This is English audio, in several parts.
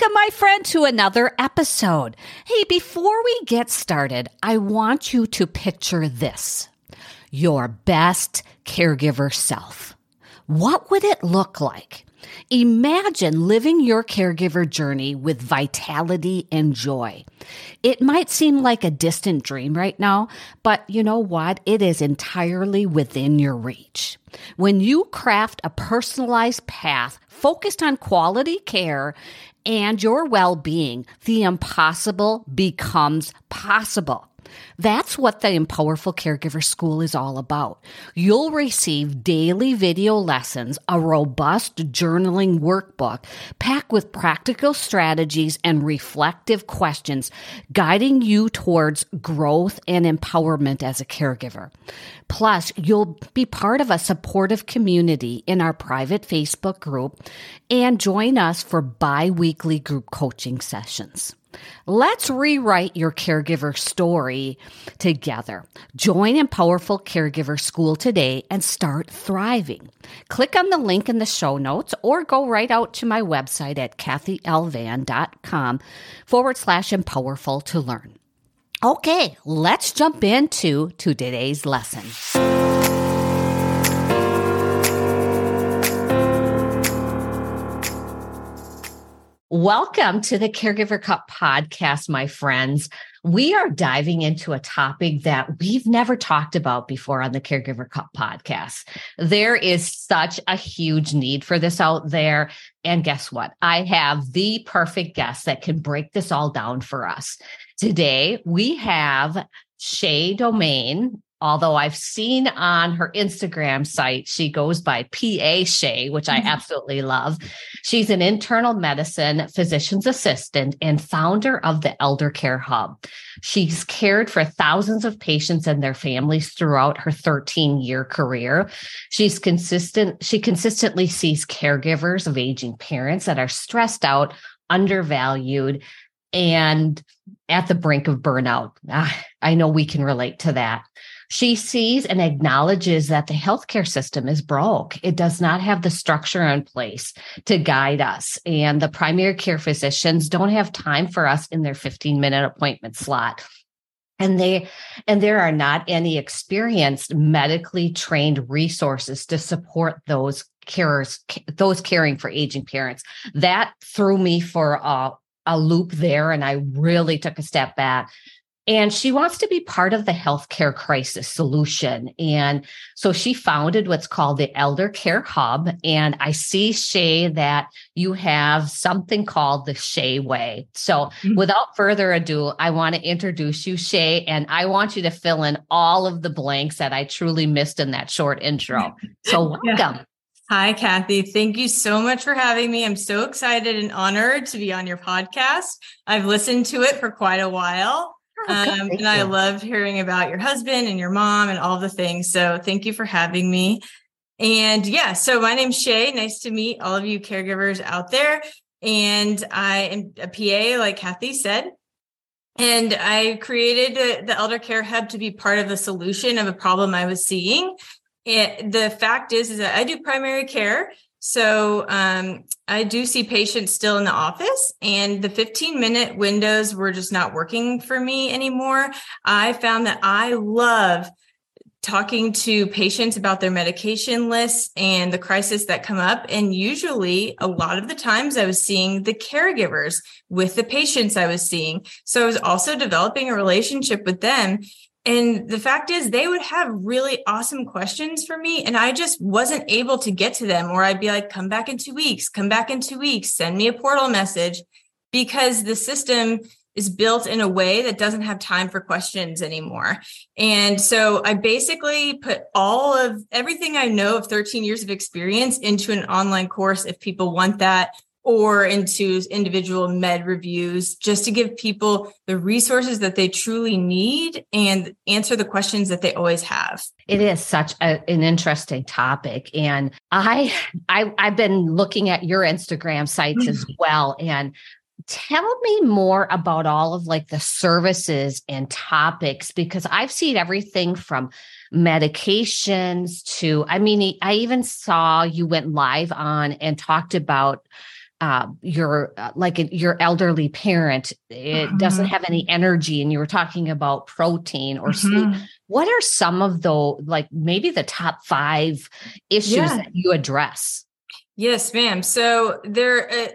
Welcome, my friend, to another episode. Hey, before we get started, I want you to picture this your best caregiver self. What would it look like? Imagine living your caregiver journey with vitality and joy. It might seem like a distant dream right now, but you know what? It is entirely within your reach. When you craft a personalized path focused on quality care and your well being, the impossible becomes possible. That's what the Empowerful Caregiver School is all about. You'll receive daily video lessons, a robust journaling workbook packed with practical strategies and reflective questions, guiding you towards growth and empowerment as a caregiver. Plus, you'll be part of a supportive community in our private Facebook group and join us for bi weekly group coaching sessions. Let's rewrite your caregiver story together. Join Empowerful Caregiver School today and start thriving. Click on the link in the show notes or go right out to my website at kathylvan.com forward slash empowerful to learn. Okay, let's jump into today's lesson. Welcome to the Caregiver Cup podcast, my friends. We are diving into a topic that we've never talked about before on the Caregiver Cup podcast. There is such a huge need for this out there. And guess what? I have the perfect guest that can break this all down for us. Today, we have Shay Domangue although I've seen on her Instagram site, she goes by PA Shay, which I mm-hmm. absolutely love. She's an internal medicine physician's assistant and founder of the Elder Care Hub. She's cared for thousands of patients and their families throughout her 13 year career. She's consistent, she consistently sees caregivers of aging parents that are stressed out, undervalued, and at the brink of burnout. Ah, I know we can relate to that. She sees and acknowledges that the healthcare system is broke. It does not have the structure in place to guide us. And the primary care physicians don't have time for us in their 15 minute appointment slot and they and there are not any experienced medically trained resources to support those carers those caring for aging parents that threw me for a, a loop there and i really took a step back and she wants to be part of the healthcare crisis solution. And so she founded what's called the Elder Care Hub. And I see, Shay, that you have something called the Shay Way. So mm-hmm. without further ado, I want to introduce you, Shay, and I want you to fill in all of the blanks that I truly missed in that short intro. So welcome. Yeah. Hi, Kathy. Thank you so much for having me. I'm so excited and honored to be on your podcast. I've listened to it for quite a while. Oh, um, and I love hearing about your husband and your mom and all the things. So thank you for having me. And yeah, so my name's Shay. Nice to meet all of you caregivers out there. And I am a PA, like Kathy said. And I created the Elder Care Hub to be part of the solution of a problem I was seeing. It, the fact is, is that I do primary care so um, I do see patients still in the office, and the 15 minute windows were just not working for me anymore. I found that I love talking to patients about their medication lists and the crisis that come up. And usually, a lot of the times, I was seeing the caregivers with the patients I was seeing. So I was also developing a relationship with them. And the fact is, they would have really awesome questions for me. And I just wasn't able to get to them, or I'd be like, come back in two weeks, come back in two weeks, send me a portal message because the system is built in a way that doesn't have time for questions anymore. And so I basically put all of everything I know of 13 years of experience into an online course if people want that or into individual med reviews just to give people the resources that they truly need and answer the questions that they always have. It is such a, an interesting topic. And I, I i've been looking at your instagram sites as mm-hmm. well. And tell me more about all of like the services and topics because i've seen everything from medications to i mean i even saw you went live on and talked about uh, your uh, like a, your elderly parent it mm-hmm. doesn't have any energy and you were talking about protein or mm-hmm. sleep what are some of the like maybe the top five issues yeah. that you address yes ma'am so there uh,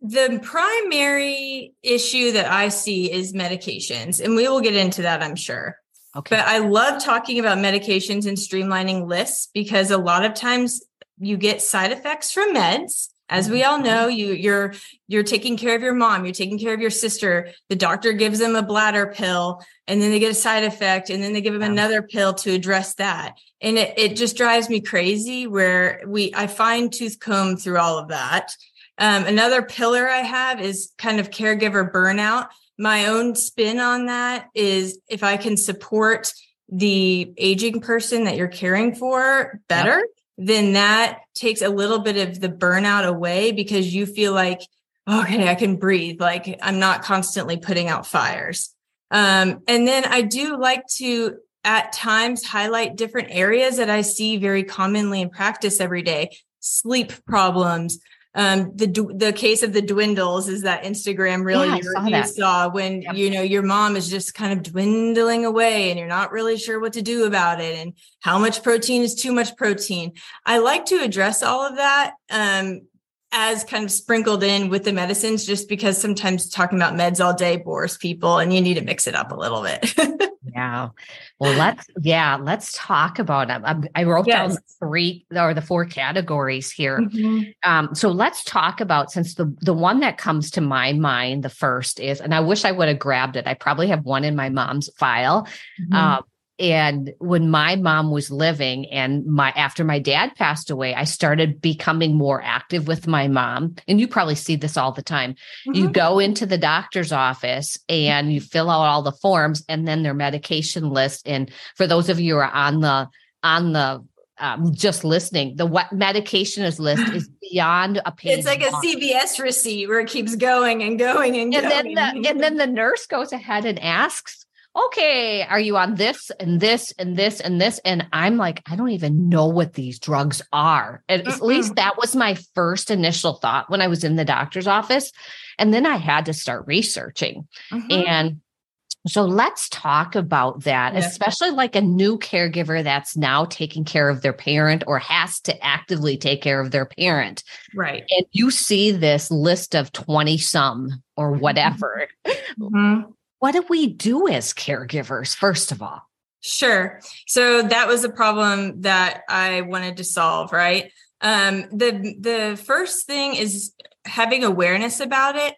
the primary issue that i see is medications and we will get into that i'm sure Okay. But I love talking about medications and streamlining lists because a lot of times you get side effects from meds as we all know you you're you're taking care of your mom you're taking care of your sister. The doctor gives them a bladder pill and then they get a side effect and then they give them another pill to address that. And it, it just drives me crazy where we i find tooth comb through all of that. Um, another pillar i have is kind of caregiver burnout. My own spin on that is if i can support the aging person that you're caring for better yep then that takes a little bit of the burnout away because you feel like, okay, I can breathe. Like I'm not constantly putting out fires. Um, and then I do like to at times highlight different areas that I see very commonly in practice every day sleep problems, um the the case of the dwindles is that instagram reel yeah, you, saw, you saw when yep. you know your mom is just kind of dwindling away and you're not really sure what to do about it and how much protein is too much protein i like to address all of that um as kind of sprinkled in with the medicines just because sometimes talking about meds all day bores people and you need to mix it up a little bit yeah well let's yeah let's talk about it um, i wrote yes. down three or the four categories here mm-hmm. um, so let's talk about since the the one that comes to my mind the first is and i wish i would have grabbed it i probably have one in my mom's file mm-hmm. um, and when my mom was living and my after my dad passed away i started becoming more active with my mom and you probably see this all the time mm-hmm. you go into the doctor's office and you fill out all the forms and then their medication list and for those of you who are on the on the um, just listening, the what medication is list is beyond a page. It's like long. a CVS receipt where it keeps going and going and, and going. Then the, and then the nurse goes ahead and asks okay, are you on this and this and this and this? And I'm like, I don't even know what these drugs are. At Mm-mm. least that was my first initial thought when I was in the doctor's office. And then I had to start researching. Mm-hmm. And so let's talk about that, yeah. especially like a new caregiver that's now taking care of their parent or has to actively take care of their parent. Right. And you see this list of 20 some or mm-hmm. whatever. Mm-hmm what do we do as caregivers, first of all? Sure. So that was a problem that I wanted to solve, right? Um, the the first thing is having awareness about it.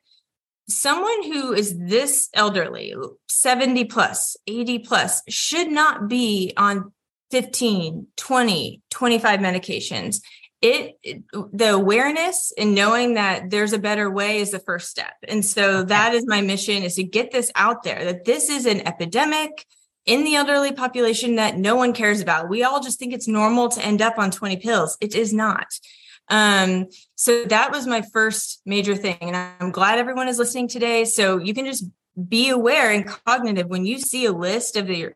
Someone who is this elderly, 70 plus, 80 plus, should not be on 15, 20, 25 medications it, it, the awareness and knowing that there's a better way is the first step. And so that is my mission is to get this out there that this is an epidemic in the elderly population that no one cares about. We all just think it's normal to end up on 20 pills. It is not. Um, so that was my first major thing and i'm glad everyone is listening today. So you can just be aware and cognitive. When you see a list of the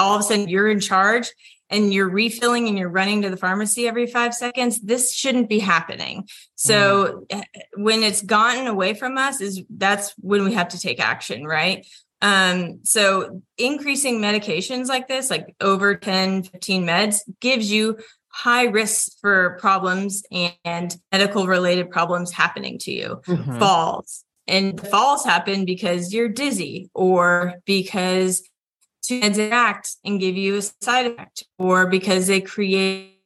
all of a sudden you're in charge and you're refilling and you're running to the pharmacy every five seconds, this shouldn't be happening. So mm. when it's gotten away from us is that's when we have to take action, right? Um, so increasing medications like this, like over 10, 15 meds gives you high risks for problems and medical related problems happening to you. Mm-hmm. Falls. And falls happen because you're dizzy or because to interact and give you a side effect, or because they create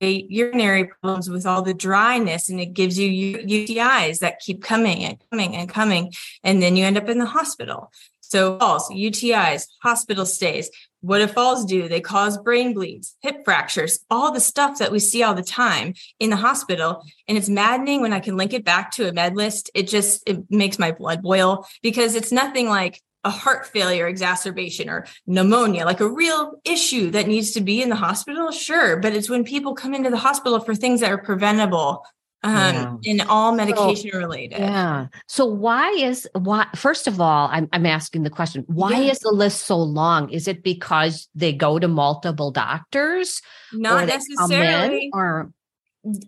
urinary problems with all the dryness and it gives you UTIs that keep coming and coming and coming. And then you end up in the hospital. So falls, UTIs, hospital stays. What do falls do? They cause brain bleeds, hip fractures, all the stuff that we see all the time in the hospital. And it's maddening when I can link it back to a med list. It just it makes my blood boil because it's nothing like a heart failure exacerbation or pneumonia, like a real issue that needs to be in the hospital, sure. But it's when people come into the hospital for things that are preventable um yeah. and all medication so, related. Yeah. So why is why first of all, I'm I'm asking the question, why yeah. is the list so long? Is it because they go to multiple doctors? Not necessarily. or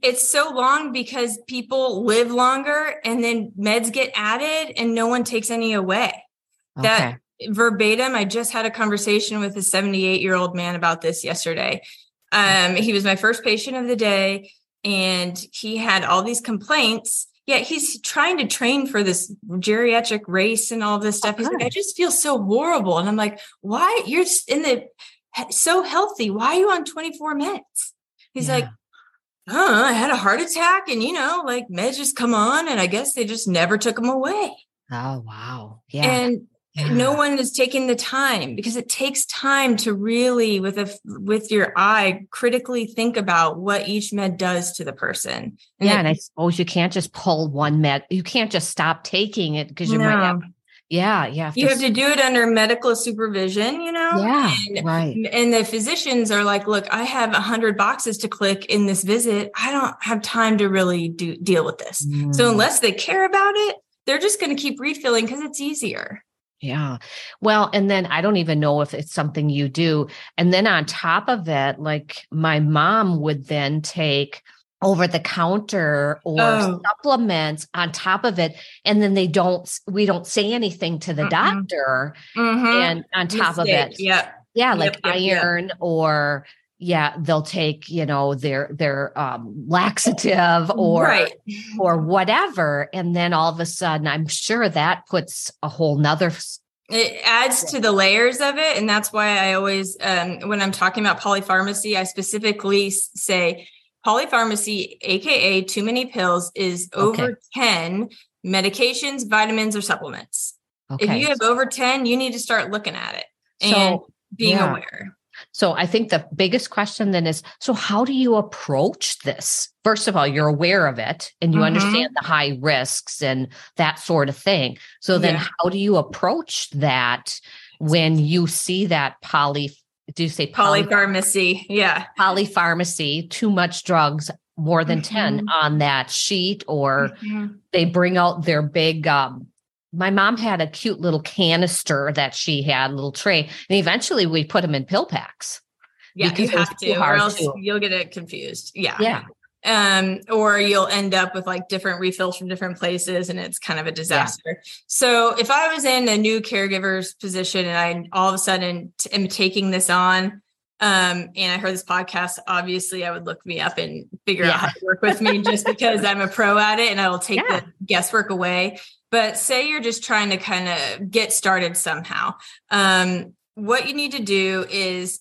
it's so long because people live longer and then meds get added and no one takes any away. Okay. That verbatim, I just had a conversation with a 78 year old man about this yesterday. Um, he was my first patient of the day and he had all these complaints. Yet he's trying to train for this geriatric race and all this stuff. He's like, I just feel so horrible. And I'm like, why? You're in the so healthy. Why are you on 24 meds? He's yeah. like, oh, I had a heart attack and, you know, like meds just come on and I guess they just never took them away. Oh, wow. Yeah. And yeah. no one is taking the time because it takes time to really with a with your eye critically think about what each med does to the person and yeah it, and i suppose you can't just pull one med you can't just stop taking it because you no. might have yeah, yeah. You, have to do it under medical supervision, you know? Yeah, and, right. And the physicians are like, look, I have a hundred boxes to click in this visit. I don't have time to really do deal with this. Mm. So unless they care about it, they're just going to keep refilling because it's easier. Yeah. Well, and then I don't even know if it's something you do. And then on top of it, like my mom would then take over the counter or oh. supplements on top of it and then they don't we don't say anything to the mm-hmm. doctor mm-hmm. and on top Mistake. of it yeah yeah like yep, yep, iron yep. or yeah they'll take you know their their um laxative or right. or whatever and then all of a sudden i'm sure that puts a whole nother it adds to the layers of it and that's why i always um, when i'm talking about polypharmacy i specifically say polypharmacy, aka too many pills, is over okay. 10 medications, vitamins, or supplements. Okay. If you have over 10, you need to start looking at it and so, being yeah. aware. So I think the biggest question then is so how do you approach this? First of all, you're aware of it and you mm-hmm. understand the high risks and that sort of thing. So then yeah. how do you approach that when you see that poly do you say polypharmacy? Yeah. Polypharmacy, too much drugs, more than mm-hmm. 10 on that sheet, or mm-hmm. they bring out their big um, my mom had a cute little canister that she had, a little tray, and eventually we put them in pill packs. Yeah, you have to, or else to. you'll get it confused. Yeah. Yeah um, or you'll end up with like different refills from different places and it's kind of a disaster. Yeah. So if I was in a new caregiver's position and I all of a sudden t- am taking this on, um, and I heard this podcast, obviously I would look me up and figure yeah. out how to work with me just because I'm a pro at it and I will take yeah. the guesswork away. But say you're just trying to kind of get started somehow. Um, what you need to do is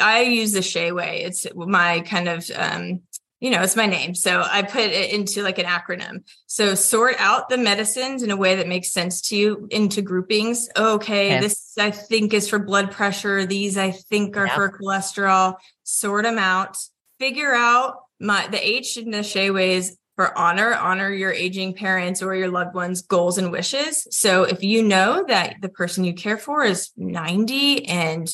I use the Shay way. It's my kind of, um, you know, it's my name. So I put it into like an acronym. So sort out the medicines in a way that makes sense to you into groupings. Okay, okay. this I think is for blood pressure. These I think are for cholesterol. Sort them out. Figure out my the H in the Shay way is for honor, honor your aging parents or your loved ones' goals and wishes. So if you know that the person you care for is 90 and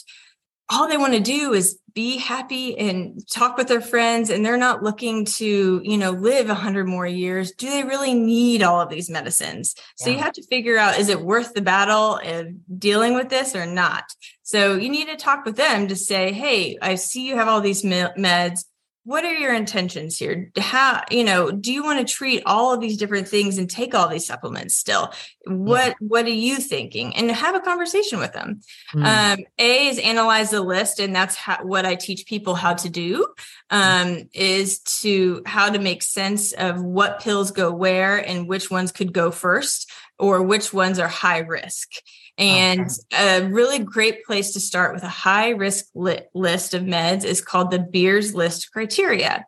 all they want to do is be happy and talk with their friends and they're not looking to you know live 100 more years. Do they really need all of these medicines? So you have to figure out is it worth the battle of dealing with this or not? So you need to talk with them to say hey i see you have all these meds what are your intentions here? How you know do you want to treat all of these different things and take all these supplements still? What yeah. what are you thinking? And have a conversation with them. Mm. um, a is analyze the list and that's how, what i teach people how to do um, is to how to make sense of what pills go where and which ones could go first or which ones are high risk and okay. a really great place to start with a high risk li- list of meds is called the Beers list criteria.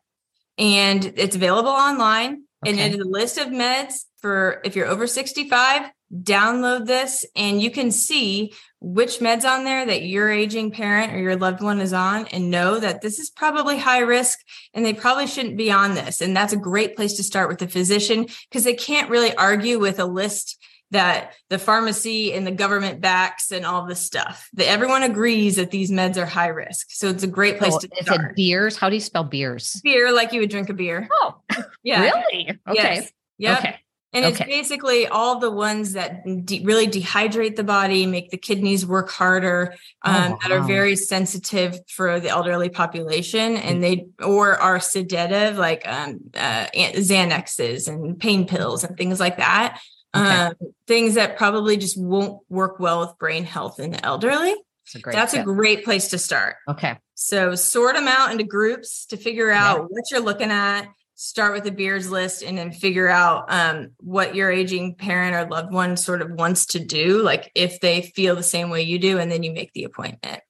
And it's available online. Okay. And it is a list of meds for if you're over 65, download this and you can see which meds on there that your aging parent or your loved one is on and know that this is probably high risk and they probably shouldn't be on this. And that's a great place to start with the physician because they can't really argue with a list that the pharmacy and the government backs and all this stuff. That everyone agrees that these meds are high risk. So it's a great place oh, to is start. Is it beers? How do you spell beers? Beer, like you would drink a beer. Oh, yeah. Really? Okay. Yes. Yep. Okay. And okay. it's basically all the ones that de- really dehydrate the body, make the kidneys work harder, oh, um, oh, wow. that are very sensitive for the elderly population, and they or are sedative, like um, uh, Xanaxes and pain pills and things like that. Okay. Um, things that probably just won't work well with brain health in the elderly. That's a great, That's a great place to start. Okay. So sort them out into groups to figure out yeah. what you're looking at start with the Beers list and then figure out um, what your aging parent or loved one sort of wants to do, like if they feel the same way you do, and then you make the appointment.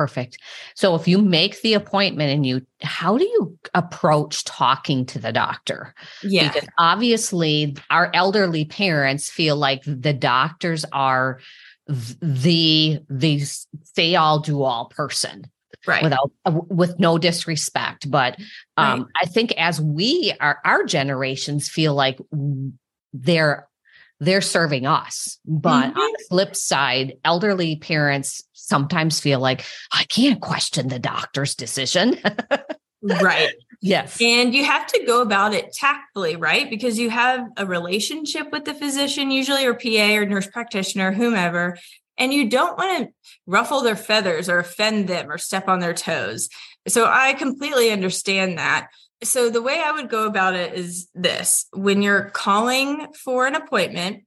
Perfect. So if you make the appointment and you, how do you approach talking to the doctor? Yeah. Because obviously our elderly parents feel like the doctors are the the say all do all person right without uh, with no disrespect but um right. i think as we are our generations feel like they're they're serving us but mm-hmm. on the flip side elderly parents sometimes feel like i can't question the doctor's decision right yes and you have to go about it tactfully right because you have a relationship with the physician usually or pa or nurse practitioner whomever and you don't want to ruffle their feathers or offend them or step on their toes. So I completely understand that. So the way I would go about it is this when you're calling for an appointment,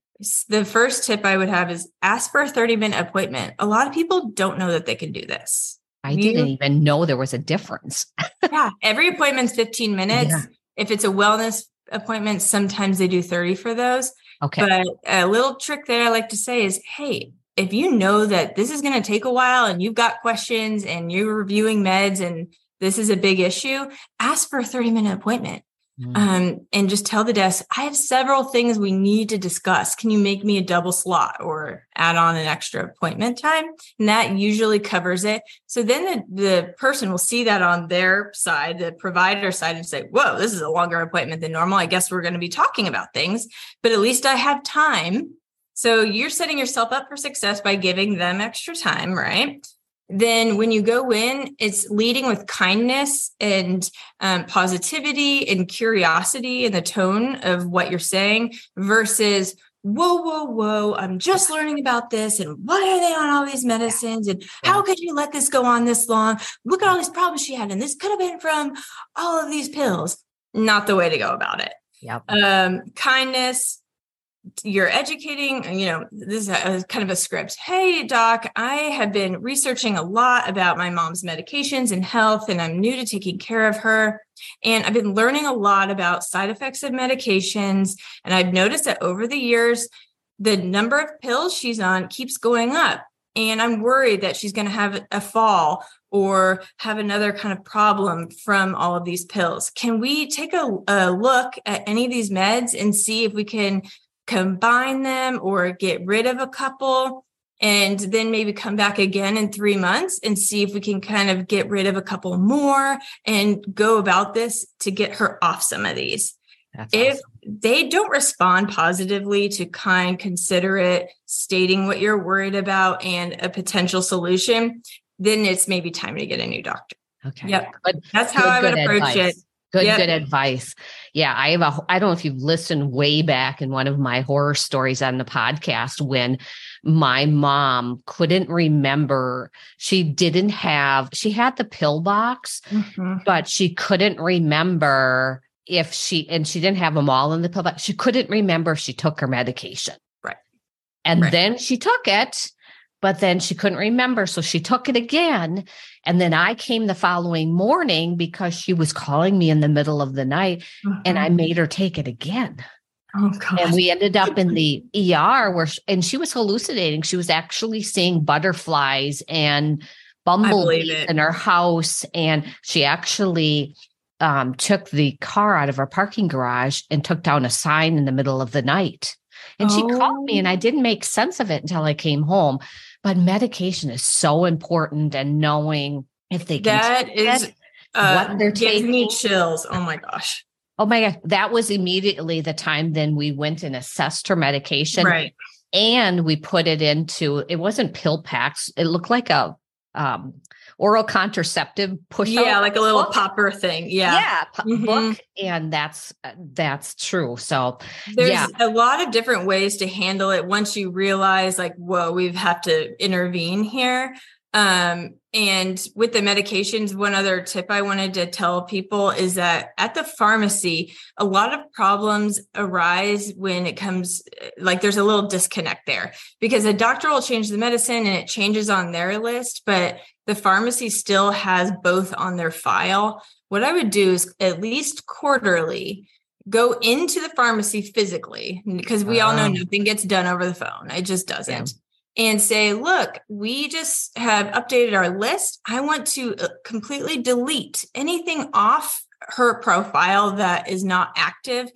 the first tip I would have is ask for a 30 minute appointment. A lot of people don't know that they can do this. I you, didn't even know there was a difference. yeah, every appointment's 15 minutes. Yeah. If it's a wellness appointment, sometimes they do 30 for those. Okay. But a little trick that I like to say is, hey, if you know that this is going to take a while and you've got questions and you're reviewing meds and this is a big issue, ask for a 30 minute appointment. Mm. Um, and just tell the desk, I have several things we need to discuss. Can you make me a double slot or add on an extra appointment time? And that usually covers it. So then the, the person will see that on their side, the provider side, and say, Whoa, this is a longer appointment than normal. I guess we're going to be talking about things, but at least I have time so you're setting yourself up for success by giving them extra time, right? Then when you go in, it's leading with kindness and um, positivity and curiosity in the tone of what you're saying versus, whoa, whoa, whoa, I'm just learning about this. And why are they on all these medicines? And how could you let this go on this long? Look at all these problems she had. And this could have been from all of these pills. Not the way to go about it. Yep. Um, kindness, you're educating, you know, this is a, kind of a script. Hey, doc, I have been researching a lot about my mom's medications and health, and I'm new to taking care of her. And I've been learning a lot about side effects of medications. And I've noticed that over the years, the number of pills she's on keeps going up. And I'm worried that she's going to have a fall or have another kind of problem from all of these pills. Can we take a, a, look at any of these meds and see if we can combine them or get rid of a couple and then maybe come back again in three months and see if we can kind of get rid of a couple more and go about this to get her off some of these. That's if awesome. they don't respond positively to kind, considerate, stating what you're worried about and a potential solution, then it's maybe time to get a new doctor. Okay. Yep. But that's how I would approach advice. it. Good, yep. good advice. Yeah, I have a. I don't know if you've listened way back in one of my horror stories on the podcast when my mom couldn't remember. She didn't have. She had the pill box, mm-hmm. but she couldn't remember if she and she didn't have them all in the pill box. She couldn't remember if she took her medication. Right. And right. then she took it, but then she couldn't remember, so she took it again and then I came the following morning because she was calling me in the middle of the night mm-hmm. and I mm-hmm. made her take it again. Oh, God. And we ended up in the ER where, she, and she was hallucinating. She was actually seeing butterflies and bumblebees in her house. And she actually um, took the car out of our parking garage and took down a sign in the middle of the night. And oh. she called me, and I oh. didn't make sense of it until I came home. But medication is so important and knowing if they can that is uh, what they're taking. me chills. Oh my gosh. Oh my gosh. That was immediately the time then we went and assessed her medication. Right. And we put it into it wasn't pill packs. It looked like a um oral contraceptive push yeah like a little book. popper thing yeah yeah mm-hmm. book and that's uh, that's true so there's yeah. a lot of different ways to handle it once you realize like whoa we have to intervene here um, and with the medications, one other tip I wanted to tell people is that at the pharmacy, a lot of problems arise when it comes like there's a little disconnect there because a doctor will change the medicine and it changes on their list, but the pharmacy still has both on their file. What I would do is at least quarterly go into the pharmacy physically because we all know nothing gets done over the phone. It just doesn't. Yeah and say, look, we just have updated our list. I want to uh, completely delete anything off her profile that is not active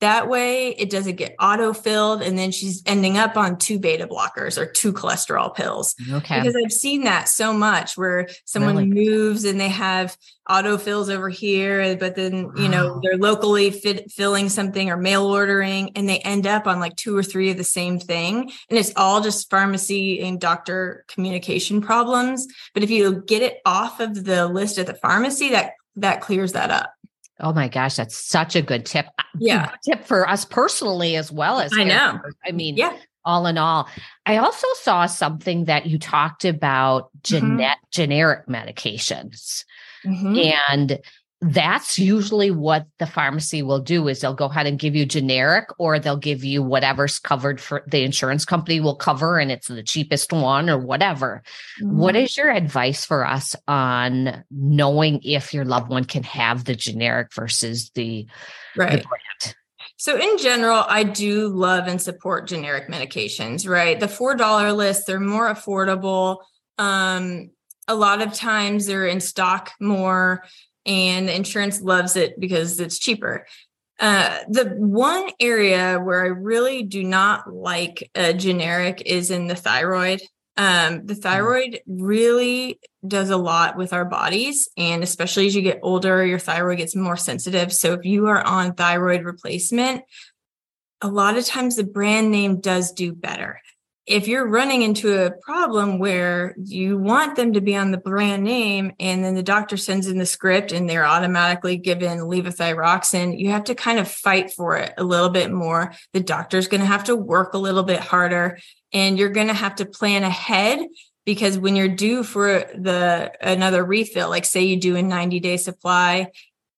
that way, it doesn't get auto filled, and then she's ending up on two beta blockers or two cholesterol pills. Okay. Because I've seen that so much where someone really? moves and they have auto fills over here, but then, you know, they're locally fit, filling something or mail ordering, and they end up on like two or three of the same thing. And it's all just pharmacy and doctor communication problems. But if you get it off of the list at the pharmacy, that that clears that up. Oh my gosh, that's such a good tip. Yeah. Good tip for us personally as well as I know. I mean, yeah. all in all. I also saw something that you talked about mm-hmm. generic medications. Mm-hmm. And that's usually what the pharmacy will do is they'll go ahead and give you generic or they'll give you whatever's covered for the insurance company will cover and it's the cheapest one or whatever mm-hmm. what is your advice for us on knowing if your loved one can have the generic versus the, right. the brand so in general, I do love and support generic medications, right? The $4 list, they're more affordable. Um, a lot of times they're in stock more and the insurance loves it because it's cheaper. Uh, the one area where I really do not like a generic is in the thyroid. Um, the mm. thyroid really does a lot with our bodies, and especially as you get older, your thyroid gets more sensitive. So if you are on thyroid replacement, a lot of times the brand name does do better if you're running into a problem where you want them to be on the brand name and then the doctor sends in the script and they're automatically given levothyroxine, you have to kind of fight for it a little bit more. The doctor's going to have to work a little bit harder and you're going to have to plan ahead because when you're due for the another refill, like say you do a 90 day supply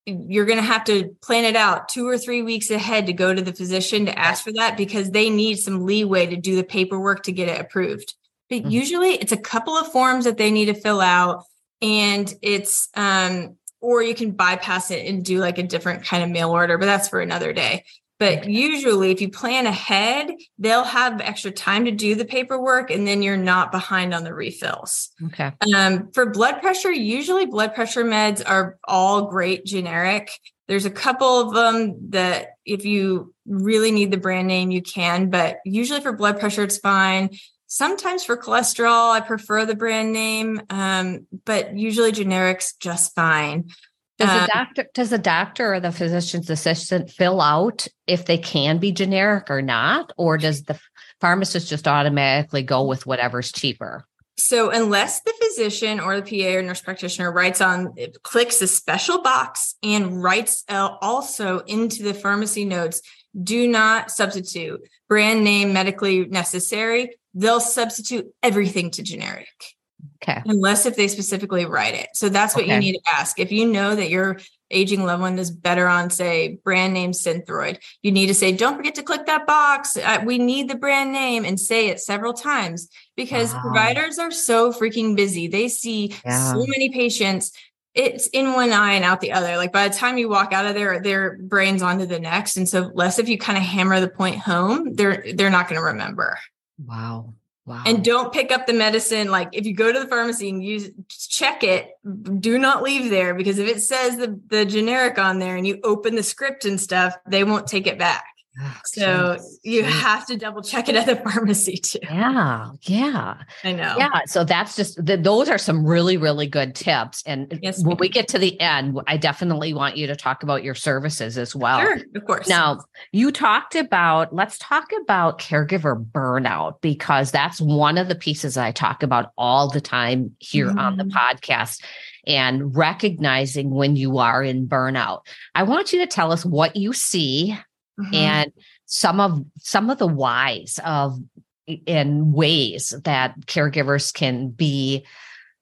you're going to have to plan it out two or three weeks ahead to go to the physician to ask for that because they need some leeway to do the paperwork to get it approved. But mm-hmm. usually it's a couple of forms that they need to fill out and it's um or you can bypass it and do like a different kind of mail order, but that's for another day. But usually, if you plan ahead, they'll have extra time to do the paperwork and then you're not behind on the refills. Okay. Um, for blood pressure, usually blood pressure meds are all great generic. There's a couple of them that if you really need the brand name, you can, but usually for blood pressure, it's fine. Sometimes for cholesterol, I prefer the brand name, um, but usually generics just fine. Does the um, doctor does the doctor or the physician's assistant fill out if they can be generic or not, or does the pharmacist just automatically go with whatever's cheaper? So unless the physician or the PA or nurse practitioner writes on clicks a special box and writes also into the pharmacy notes, do not substitute brand name medically necessary. They'll substitute everything to generic. Okay. Unless if they specifically write it. So that's what okay. you need to ask. If you know that your aging loved one is better on, say, brand name Synthroid, you need to say, don't forget to click that box. Uh, we need the brand name and say it several times because wow. providers are so freaking busy. They see yeah. so many patients. It's in one eye and out the other. Like by the time you walk out of there, their brain's onto the next. And so less if you kind of hammer the point home, they're they're not going to remember. Wow. Wow. And don't pick up the medicine. Like if you go to the pharmacy and use check it, do not leave there because if it says the, the generic on there and you open the script and stuff, they won't take it back. Oh, so geez. you have to double check it at the pharmacy too. Yeah. Yeah. I know. Yeah. So that's just the, those are some really, really good tips. And yes, when we get to the end, I definitely want you to talk about your services as well. Sure, of course. Now, you talked about, let's talk about caregiver burnout because that's one of the pieces I talk about all the time here mm-hmm. on the mm-hmm. podcast and recognizing when you are in burnout. I want you to tell us what you see mm-hmm. and some of some of the whys of in ways that caregivers can be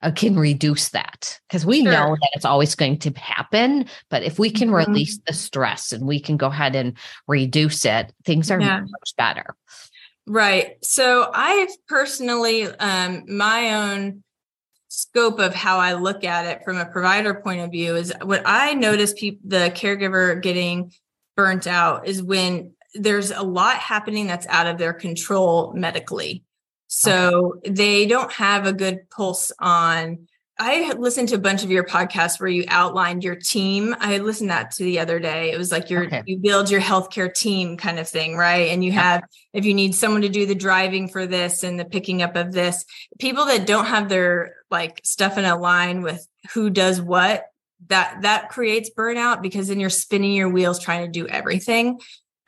uh, can reduce that because we sure. know that it's always going to happen but if we can mm-hmm. release the stress and we can go ahead and reduce it things are yeah. much better right so i personally um my own scope of how i look at it from a provider point of view is what i notice people the caregiver getting burnt out is when there's a lot happening that's out of their control medically. So okay. they don't have a good pulse on. I listened to a bunch of your podcasts where you outlined your team. I listened that to the other day. It was like your okay. you build your healthcare team kind of thing, right? And you have if you need someone to do the driving for this and the picking up of this, people that don't have their like stuff in a line with who does what that that creates burnout because then you're spinning your wheels trying to do everything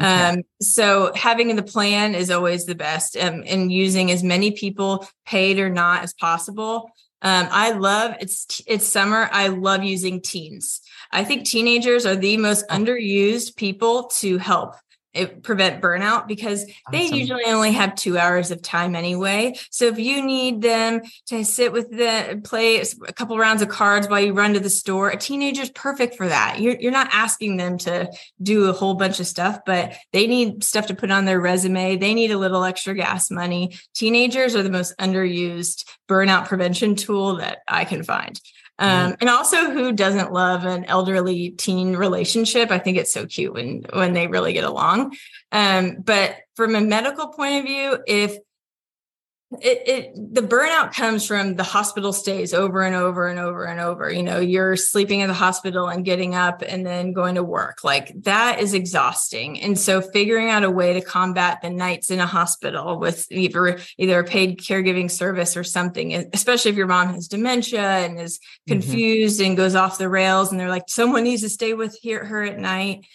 okay. um, so having the plan is always the best um, and using as many people paid or not as possible um, i love it's it's summer i love using teens i think teenagers are the most oh. underused people to help it prevent burnout because they usually only have two hours of time anyway. So if you need them to sit with the play a couple rounds of cards while you run to the store, a teenager's perfect for that. You're, you're not asking them to do a whole bunch of stuff, but they need stuff to put on their resume. They need a little extra gas money. Teenagers are the most underused burnout prevention tool that I can find. Um, and also who doesn't love an elderly teen relationship? I think it's so cute when when they really get along. Um, but from a medical point of view if it, it the burnout comes from the hospital stays over and over and over and over you know you're sleeping in the hospital and getting up and then going to work like that is exhausting and so figuring out a way to combat the nights in a hospital with either either a paid caregiving service or something especially if your mom has dementia and is mm-hmm. confused mm-hmm. and goes off the rails and they're like someone needs to stay with her at night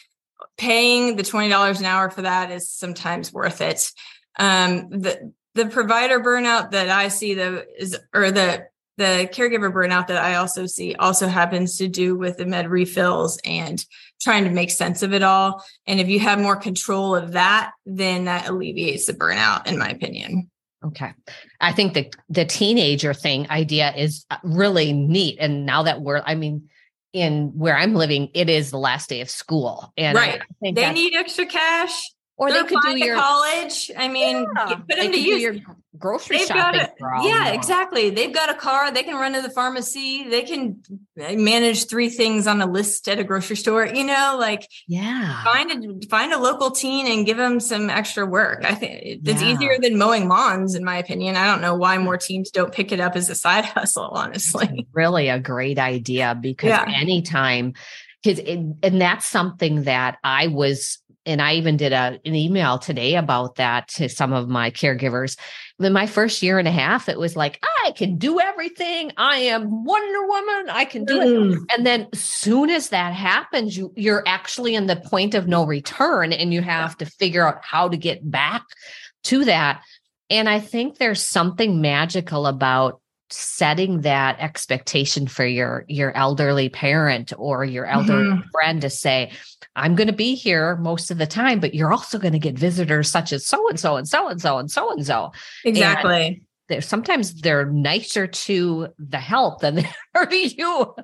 paying the $20 an hour for that is sometimes worth it um, the the provider burnout that I see the is or the the caregiver burnout that I also see also happens to do with the med refills and trying to make sense of it all. And if you have more control of that, then that alleviates the burnout, in my opinion. Okay. I think the the teenager thing idea is uh, really neat. And now that we're, I mean, in where I'm living, it is the last day of school. And right. they need extra cash or they could do your college. I mean, yeah, put them to use your grocery They've shopping. A, yeah, exactly. They've got a car. They can run to the pharmacy. They can eh, manage three things on a list at a grocery store. You know, like yeah, find a find a local teen and give them some extra work. I think it's yeah. easier than mowing lawns, in my opinion. I don't know why more teams don't pick it up as a side hustle. Honestly, really a great idea because yeah. anytime because and that's something that I was and I even did a, an email today about that to some of my caregivers. In my first year and a half, it was like, I can do everything. I am Wonder Woman. I can do mm. it. And then soon as that happens, you, you're actually in the point of no return and you have to figure out how to get back to that. And I think there's something magical about setting that expectation for your your elderly parent or your elderly mm-hmm. friend to say i'm going to be here most of the time but you're also going to get visitors such as so and so and so and so and so and so. Exactly. they're, sometimes they're nicer to the help than they are to you.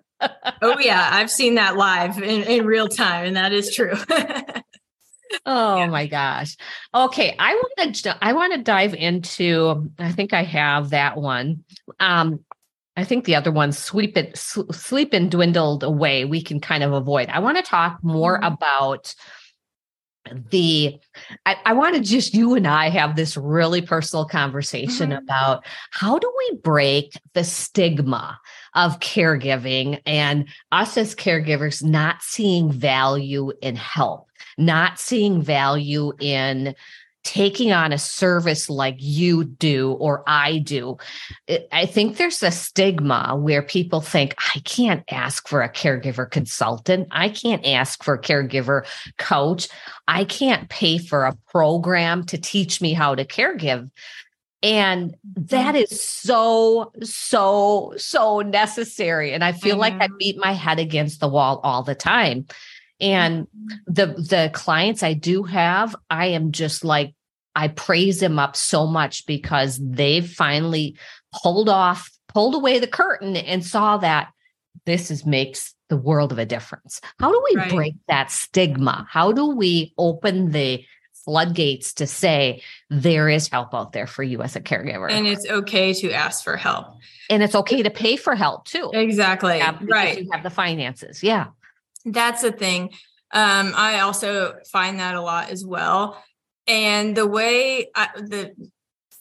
Oh yeah. I've seen that live in, in real time and that is true oh yeah. my gosh. Okay, I want to I want to dive into I think I have that one. Um I think the other one sweep it sleep and dwindled away we can kind of avoid. I want to talk more mm-hmm. about the I, I want to just you and I have this really personal conversation mm-hmm. about how do we break the stigma of caregiving and us as caregivers not seeing value in help not seeing value in taking on a service like you do or I do. I think there's a stigma where people think, I can't ask for a caregiver consultant. I can't ask for a caregiver coach. I can't pay for a program to teach me how to caregive. And that mm-hmm. is so, so, so necessary. And I feel I like I mm-hmm. beat my head against the wall all the time. And mm-hmm. the the clients I do have, I am just like I praise them up so much because they've finally pulled off, pulled away the curtain and saw that this is makes the world of a difference. How do we right. break that stigma? How do we open the floodgates to say there is help out there for you as a caregiver. And it's okay to ask for help. And it's okay to pay for help too. Exactly. Yeah, right. You have the finances. Yeah. That's the thing. Um, I also find that a lot as well. And the way I, the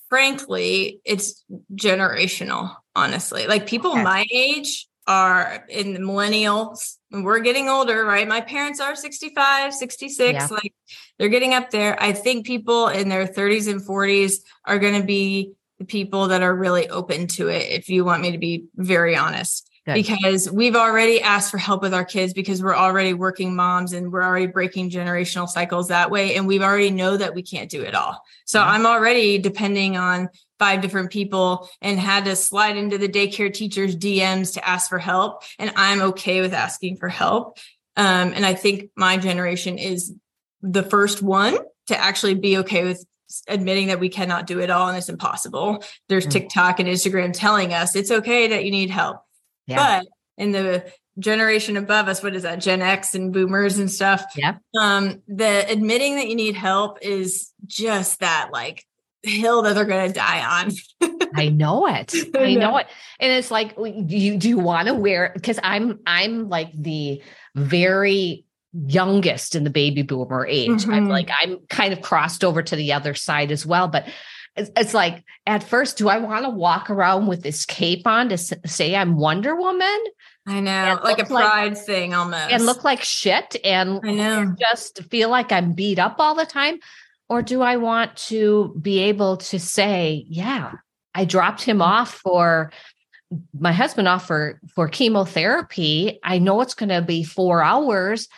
frankly, it's generational, honestly. Like people okay. my age are in the millennials and we're getting older, right? My parents are 65, 66, yeah. like they're getting up there. I think people in their 30s and 40s are going to be the people that are really open to it, if you want me to be very honest. Good. Because we've already asked for help with our kids because we're already working moms and we're already breaking generational cycles that way. And we've already know that we can't do it all. So yeah. I'm already depending on five different people and had to slide into the daycare teacher's DMs to ask for help. And I'm okay with asking for help. Um, and I think my generation is the first one to actually be okay with admitting that we cannot do it all and it's impossible. There's mm-hmm. TikTok and Instagram telling us it's okay that you need help. Yeah. But in the generation above us, what is that? Gen X and boomers and stuff. Yeah. Um, the admitting that you need help is just that like hill that they're going to die on. I know it. I know it. And it's like, you do you want to wear? Because I'm I'm like the very youngest in the baby boomer age. Mm-hmm. I'm like I'm kind of crossed over to the other side as well, but. It's, it's like at first, do I want to walk around with this cape on to say I'm Wonder Woman? I know, like a pride like, thing almost, and look like shit, and I know, just feel like I'm beat up all the time. Or do I want to be able to say, yeah, I dropped him off for my husband off for, for chemotherapy. I know it's going to be four hours.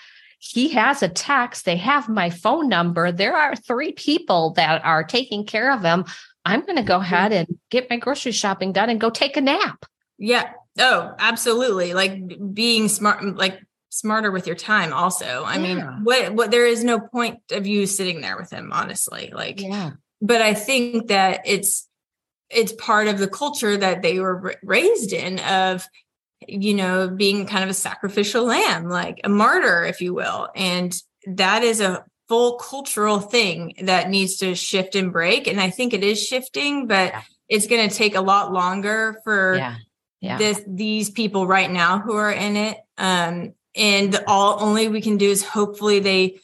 He has a text. They have my phone number. There are three people that are taking care of him. I'm going to go mm-hmm. ahead and get my grocery shopping done and go take a nap. Yeah. Oh, absolutely. Like being smart, like smarter with your time also i yeah. mean what what there is no point of you sitting there with him honestly like yeah but i think that it's it's part of the culture that they were raised in of you know being kind of a sacrificial lamb like a martyr if you will and that is a full cultural thing that needs to shift and break and i think it is shifting but yeah. it's going to take a lot longer for yeah. Yeah. this these people right now who are in it um and all only we can do is hopefully they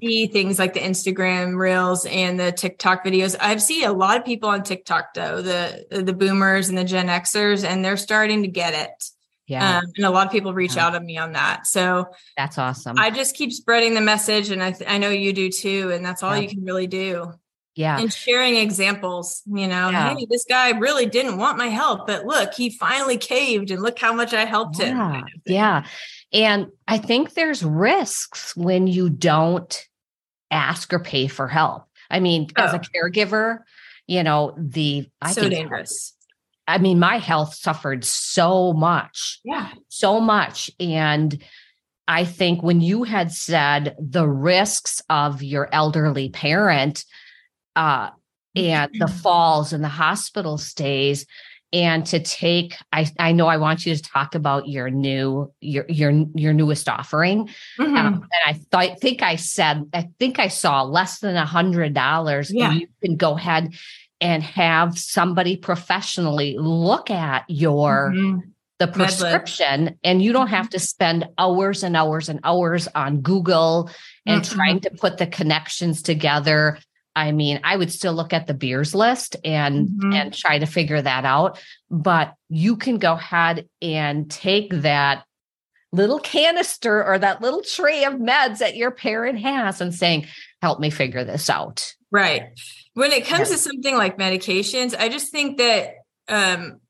see things like the Instagram reels and the TikTok videos. I've seen a lot of people on TikTok though, the the boomers and the Gen Xers, and they're starting to get it. Yeah. Um, and a lot of people reach yeah. out to me on that. So that's awesome. I just keep spreading the message, and I th- I know you do too, and that's all yeah. you can really do. Yeah. And sharing examples, you know, yeah. hey, this guy really didn't want my help, but look, he finally caved and look how much I helped him. Kind of yeah. And I think there's risks when you don't ask or pay for help. I mean, oh. as a oh. caregiver, you know, the I so dangerous. I mean, my health suffered so much. Yeah. So much. And I think when you had said the risks of your elderly parent uh, and the mm-hmm. falls and the hospital stays, and to take I, I know i want you to talk about your new your your your newest offering mm-hmm. um, and i th- think i said i think i saw less than a hundred dollars yeah. you can go ahead and have somebody professionally look at your mm-hmm. the prescription and you don't have mm-hmm. to spend hours and hours and hours on google and mm-hmm. trying to put the connections together I mean, I would still look at the Beers list and mm-hmm. and try to figure that out, but you can go ahead and take that little canister or that little tray of meds that your parent has and saying, help me figure this out. Right. When it comes to something like medications, I just think that um,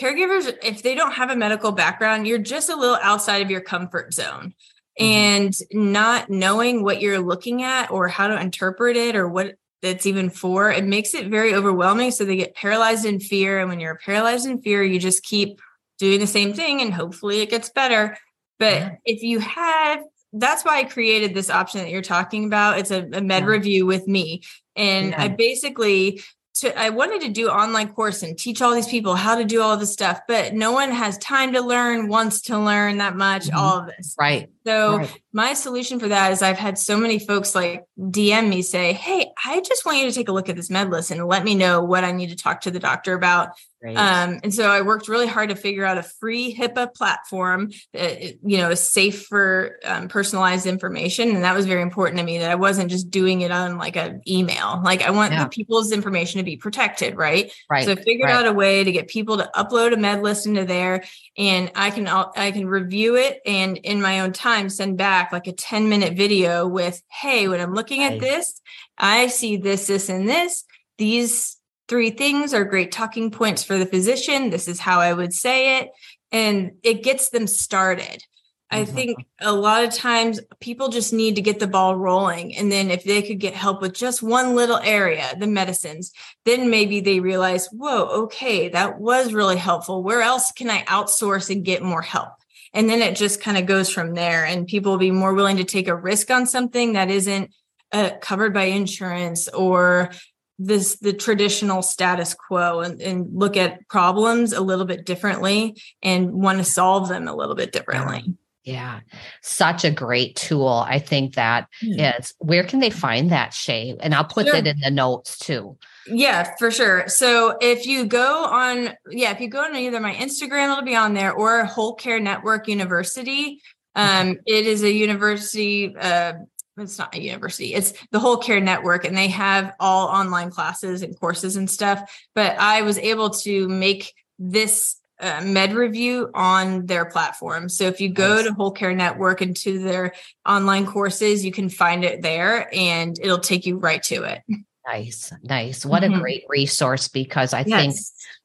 caregivers, if they don't have a medical background, you're just a little outside of your comfort zone. Mm-hmm. And not knowing what you're looking at or how to interpret it or what it's even for, it makes it very overwhelming. So they get paralyzed in fear. And when you're paralyzed in fear, you just keep doing the same thing and hopefully it gets better. But yeah. if you have, that's why I created this option that you're talking about. It's a, a med yeah. review with me. And yeah. I basically to I wanted to do online course and teach all these people how to do all this stuff, but no one has time to learn, wants to learn that much, mm-hmm. all of this. Right. So right. My solution for that is I've had so many folks like DM me say, Hey, I just want you to take a look at this med list and let me know what I need to talk to the doctor about. Um, and so I worked really hard to figure out a free HIPAA platform that you know is safe for um, personalized information, and that was very important to me. That I wasn't just doing it on like an email. Like I want yeah. people's information to be protected, right? Right. So I figured right. out a way to get people to upload a med list into there, and I can I can review it and in my own time send back like a ten minute video with, hey, when I'm looking at this, I see this, this, and this. These three things are great talking points for the physician. This is how I would say it. And it gets them started. I mm-hmm. think a lot of times people just need to get the ball rolling. And then if they could get help with just one little area, the medicines, then maybe they realize, whoa, okay, that was really helpful. Where else can I outsource and get more help? And then it just kind of goes from there. And people will be more willing to take a risk on something that isn't uh, covered by insurance or this the traditional status quo and, and look at problems a little bit differently and want to solve them a little bit differently. Yeah, such a great tool. I think that hmm. is. Where can they find that, Shay? And I'll put sure. that in the notes too. Yeah, for sure. So if you go on, yeah, if you go on either my Instagram, it'll be on there, or Whole Care Network University. Um, it is a university uh, it's not a university it's the whole care network and they have all online classes and courses and stuff but i was able to make this uh, med review on their platform so if you go nice. to whole care network and to their online courses you can find it there and it'll take you right to it nice nice what mm-hmm. a great resource because i yes. think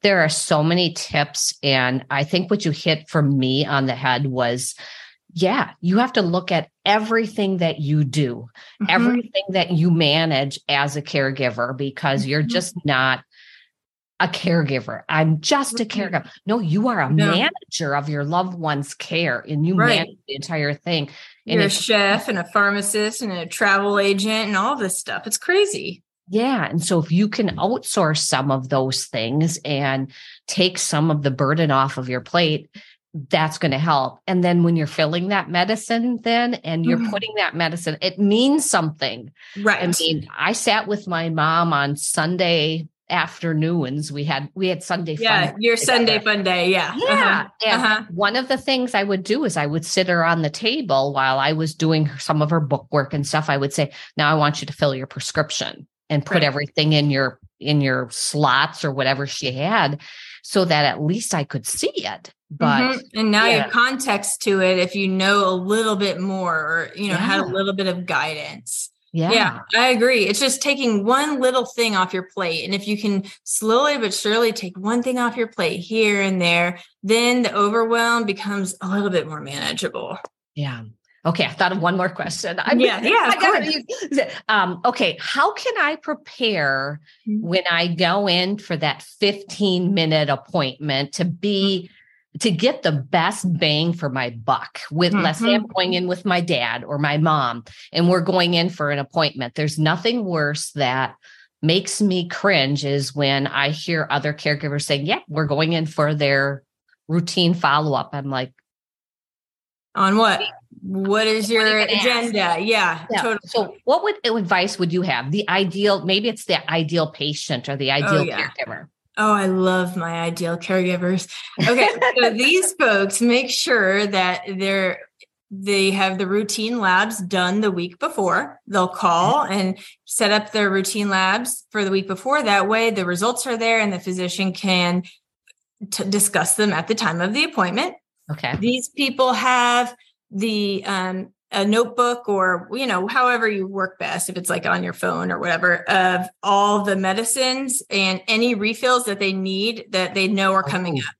there are so many tips and i think what you hit for me on the head was yeah, you have to look at everything that you do, mm-hmm. everything that you manage as a caregiver, because mm-hmm. you're just not a caregiver. I'm just a caregiver. No, you are a no. manager of your loved one's care and you right. manage the entire thing. And you're a chef and a pharmacist and a travel agent and all this stuff. It's crazy. Yeah. And so if you can outsource some of those things and take some of the burden off of your plate, that's going to help. And then when you're filling that medicine, then and you're mm-hmm. putting that medicine, it means something. Right. I mean, I sat with my mom on Sunday afternoons. We had we had Sunday yeah, fun. your together. Sunday fun day. Yeah. Yeah. Uh-huh. And uh-huh. one of the things I would do is I would sit her on the table while I was doing some of her book work and stuff. I would say, now I want you to fill your prescription and put right. everything in your in your slots or whatever she had so that at least I could see it. But mm-hmm. and now yeah. you have context to it if you know a little bit more or you know yeah. had a little bit of guidance. Yeah. Yeah, I agree. It's just taking one little thing off your plate. And if you can slowly but surely take one thing off your plate here and there, then the overwhelm becomes a little bit more manageable. Yeah. Okay, I thought of one more question. I yeah, yeah. I um, okay, how can I prepare mm-hmm. when I go in for that 15 minute appointment to be mm-hmm. to get the best bang for my buck? With mm-hmm. let's say I'm going in with my dad or my mom, and we're going in for an appointment. There's nothing worse that makes me cringe is when I hear other caregivers saying, "Yeah, we're going in for their routine follow up." I'm like, on what? What is your agenda? Yeah, yeah, totally. So, what would advice would you have? The ideal, maybe it's the ideal patient or the oh, ideal oh, yeah. caregiver. Oh, I love my ideal caregivers. Okay, so these folks make sure that they're they have the routine labs done the week before. They'll call mm-hmm. and set up their routine labs for the week before. That way, the results are there, and the physician can t- discuss them at the time of the appointment. Okay. These people have the um, a notebook or you know however you work best if it's like on your phone or whatever of all the medicines and any refills that they need that they know are coming oh. up.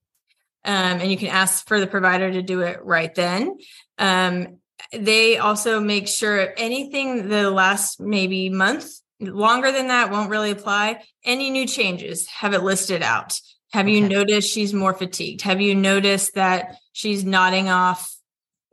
Um, and you can ask for the provider to do it right then. Um, they also make sure anything the last maybe month longer than that won't really apply. Any new changes have it listed out. Have okay. you noticed she's more fatigued? Have you noticed that she's nodding off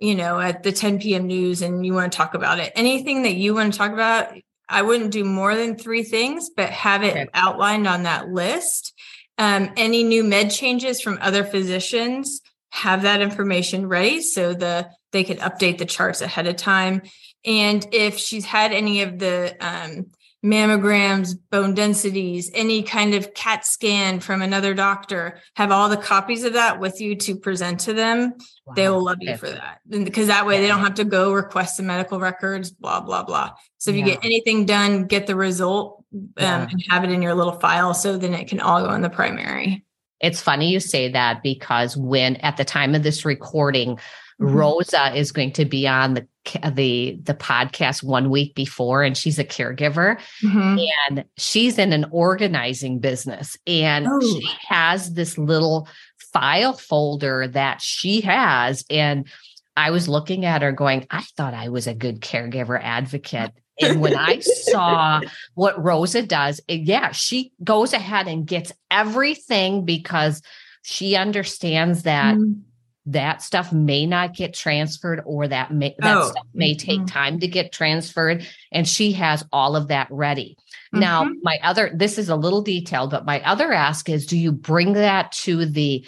you know, at the 10 p.m. news and you want to talk about it. Anything that you want to talk about, I wouldn't do more than three things, but have it okay. outlined on that list. Um, any new med changes from other physicians, have that information ready so the they could update the charts ahead of time. And if she's had any of the um, mammograms, bone densities, any kind of CAT scan from another doctor, have all the copies of that with you to present to them. Wow. They will love you for that. because that way they don't have to go request the medical records, blah, blah, blah. So if yeah. you get anything done, get the result um, yeah. and have it in your little file so then it can all go in the primary. It's funny you say that because when at the time of this recording. Rosa is going to be on the the the podcast one week before and she's a caregiver mm-hmm. and she's in an organizing business and oh. she has this little file folder that she has and I was looking at her going I thought I was a good caregiver advocate and when I saw what Rosa does, yeah, she goes ahead and gets everything because she understands that mm that stuff may not get transferred or that may that oh. stuff may take mm-hmm. time to get transferred and she has all of that ready mm-hmm. now my other this is a little detailed but my other ask is do you bring that to the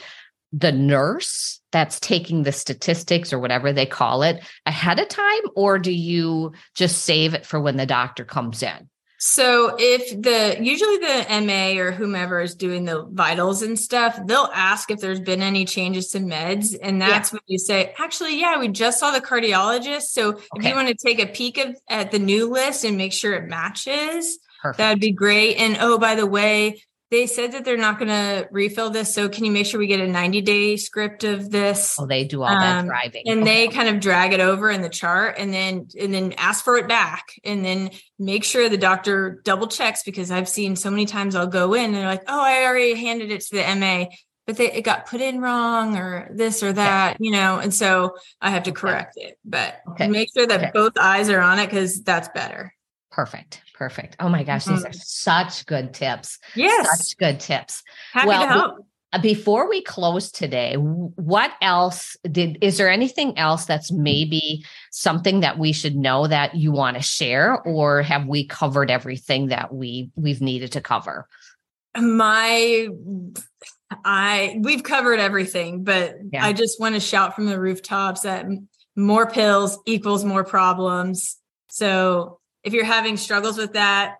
the nurse that's taking the statistics or whatever they call it ahead of time or do you just save it for when the doctor comes in so if the usually the MA or whomever is doing the vitals and stuff, they'll ask if there's been any changes to meds. And that's yeah. when you say, actually, yeah, we just saw the cardiologist. So okay. if you want to take a peek of, at the new list and make sure it matches, Perfect. that'd be great. And oh, by the way, they said that they're not going to refill this. So can you make sure we get a 90 day script of this? Oh, they do all that um, driving. And okay. they kind of drag it over in the chart and then, and then ask for it back and then make sure the doctor double checks because I've seen so many times I'll go in and they're like, oh, I already handed it to the MA, but they, it got put in wrong or this or that, you know, and so I have to correct okay. it, but make sure that both eyes are on it because that's better. Perfect. Perfect. Oh my gosh, mm-hmm. these are such good tips. Yes. Such good tips. Happy well, help. Uh, before we close today, what else did is there anything else that's maybe something that we should know that you want to share or have we covered everything that we we've needed to cover? My I we've covered everything, but yeah. I just want to shout from the rooftops that more pills equals more problems. So if you're having struggles with that,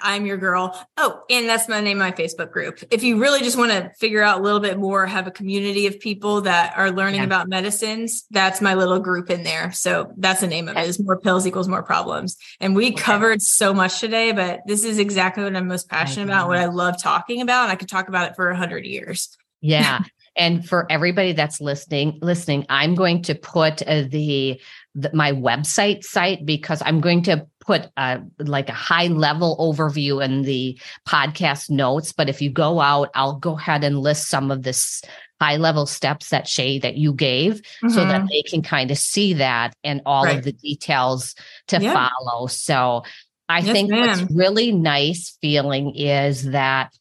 I'm your girl. Oh, and that's my name, my Facebook group. If you really just want to figure out a little bit more, have a community of people that are learning yeah. about medicines, that's my little group in there. So that's the name of it is more pills equals more problems. And we okay. covered so much today, but this is exactly what I'm most passionate about, what I love talking about. And I could talk about it for a hundred years. Yeah. and for everybody that's listening, listening, I'm going to put uh, the the, my website site because I'm going to put a, like a high level overview in the podcast notes. But if you go out, I'll go ahead and list some of this high level steps that Shay that you gave mm-hmm. so that mm-hmm. they can kind of see that and all right. of the details to yeah. follow. So I yes, think ma'am. what's really nice feeling is that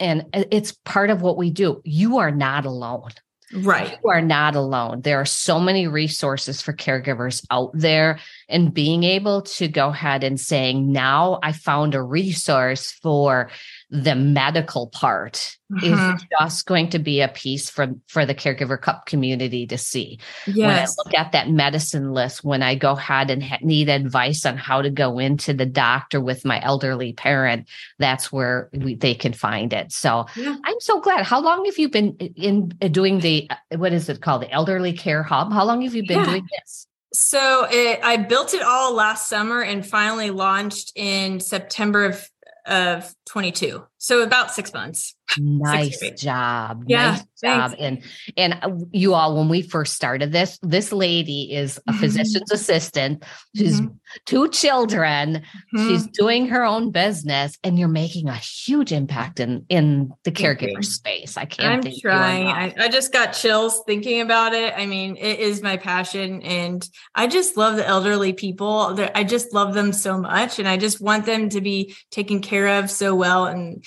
and it's part of what we do. You are not alone. Right. You are not alone. There are so many resources for caregivers out there and being able to go ahead and saying, now I found a resource for the medical part mm-hmm. is just going to be a piece for for the caregiver cup community to see yes. when i look at that medicine list when i go ahead and ha- need advice on how to go into the doctor with my elderly parent that's where we, they can find it so yeah. i'm so glad how long have you been in, in doing the uh, what is it called the elderly care hub how long have you been yeah. doing this so it, I built it all last summer and finally launched in September of of 22. So about six months. Nice job. Yeah, nice job. And and uh, you all, when we first started this, this lady is a mm-hmm. physician's assistant. She's mm-hmm. two children. Mm-hmm. She's doing her own business, and you're making a huge impact in in the caregiver space. I can't. I'm trying. I, I just got chills thinking about it. I mean, it is my passion, and I just love the elderly people. I just love them so much, and I just want them to be taken care of so well and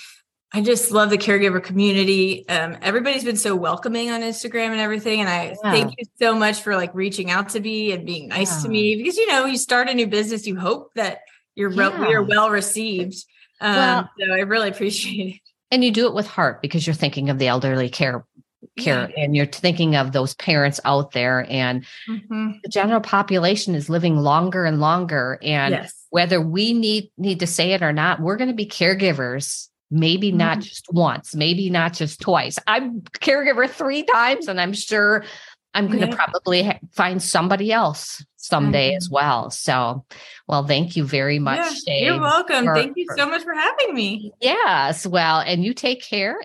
I just love the caregiver community. Um, everybody's been so welcoming on Instagram and everything. And I yeah. thank you so much for like reaching out to me and being nice yeah. to me because, you know, you start a new business, you hope that you're, yeah. we are well received. Um, well, so I really appreciate it. And you do it with heart because you're thinking of the elderly care care and you're thinking of those parents out there and mm-hmm. the general population is living longer and longer and yes. whether we need need to say it or not we're going to be caregivers maybe mm-hmm. not just once, maybe not just twice. I'm caregiver three times, and I'm sure I'm going to yeah. probably ha- find somebody else someday mm-hmm. as well. So, well, thank you very much. Yeah, you're welcome. For, thank you so much for having me. Yes. Well, and you take care